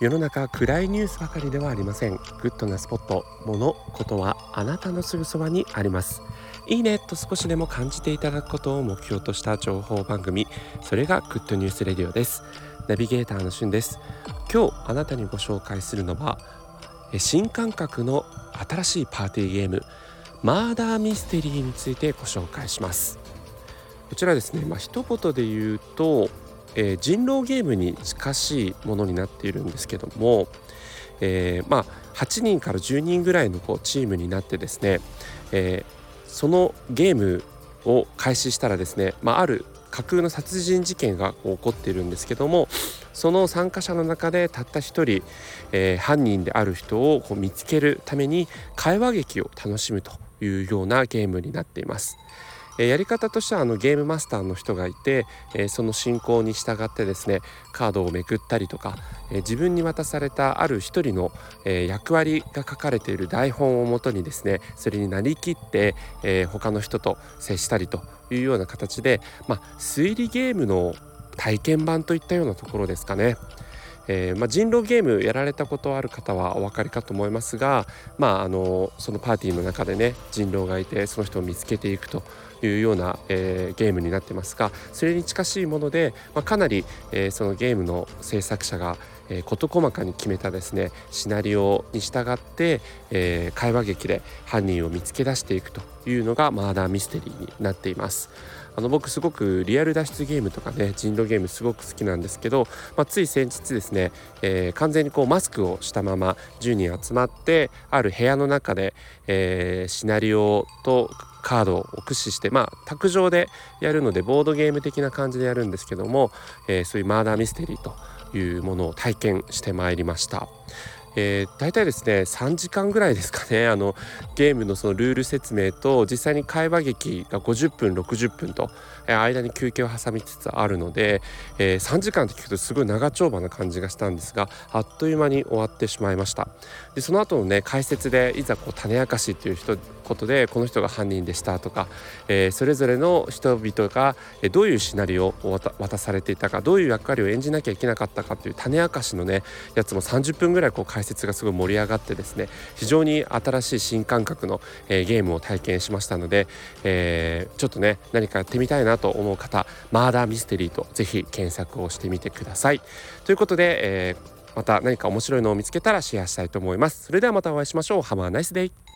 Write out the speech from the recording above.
世の中暗いニュースばかりではありません。グッドなスポット。物ことはあなたのすぐそばにあります。いいねと少しでも感じていただくことを目標とした情報番組。それがグッドニュースレディオです。ナビゲーターのしゅんです。今日あなたにご紹介するのは新感覚の新しいパーティーゲーム。マーダーミステリーについてご紹介します。こちらですね。まあ一言で言うとえー、人狼ゲームに近しいものになっているんですけども、えー、まあ、8人から10人ぐらいのこうチームになってですね、えー、そのゲームを開始したらですね、まあ、ある架空の殺人事件が起こっているんですけどもその参加者の中でたった一人、えー、犯人である人をこう見つけるために会話劇を楽しむというようなゲームになっています。えやり方としてはあのゲームマスターの人がいて、えその進行に従ってですねカードをめくったりとか、え自分に渡されたある一人の、え役割が書かれている台本をもとにですねそれになりきって、え他の人と接したりというような形で、まあ、推理ゲームの体験版といったようなところですかね。えー、まあ、人狼ゲームやられたことある方はお分かりかと思いますが、まあ、あのそのパーティーの中でね人狼がいてその人を見つけていくというような、えー、ゲームになってますがそれに近しいもので、まあ、かなり、えー、そのゲームの制作者がえー、事細かに決めたですねシナリオに従って、えー、会話劇で犯人を見つけ出していくというのがマーダーミステリーになっています。あの僕すごくリアル脱出ゲームとかね人狼ゲームすごく好きなんですけど、まあ、つい先日ですね、えー、完全にこうマスクをしたまま10人集まってある部屋の中で、えー、シナリオとカードを駆使してまあ卓上でやるのでボードゲーム的な感じでやるんですけども、えー、そういうマーダーミステリーというものを体験してまいりました。えー、大体ですね3時間ぐらいですかね。あのゲームのそのルール説明と実際に会話劇が50分60分と、えー、間に休憩を挟みつつあるので、えー、3時間って聞くとすごい長丁場な感じがしたんですがあっという間に終わってしまいました。でその後のね解説でいざこう種明かしっていう人ことでこの人が犯人でしたとか、えー、それぞれの人々がどういうシナリオを渡されていたかどういう役割を演じなきゃいけなかったかっていう種明かしのねやつも30分ぐらいこう解説がすごい盛り上がってですね非常に新しい新感覚の、えー、ゲームを体験しましたので、えー、ちょっとね何かやってみたいなと思う方マーダーミステリーとぜひ検索をしてみてください。ということで、えー、また何か面白いのを見つけたらシェアしたいと思います。それではまたお会いしましょう。Have a nice!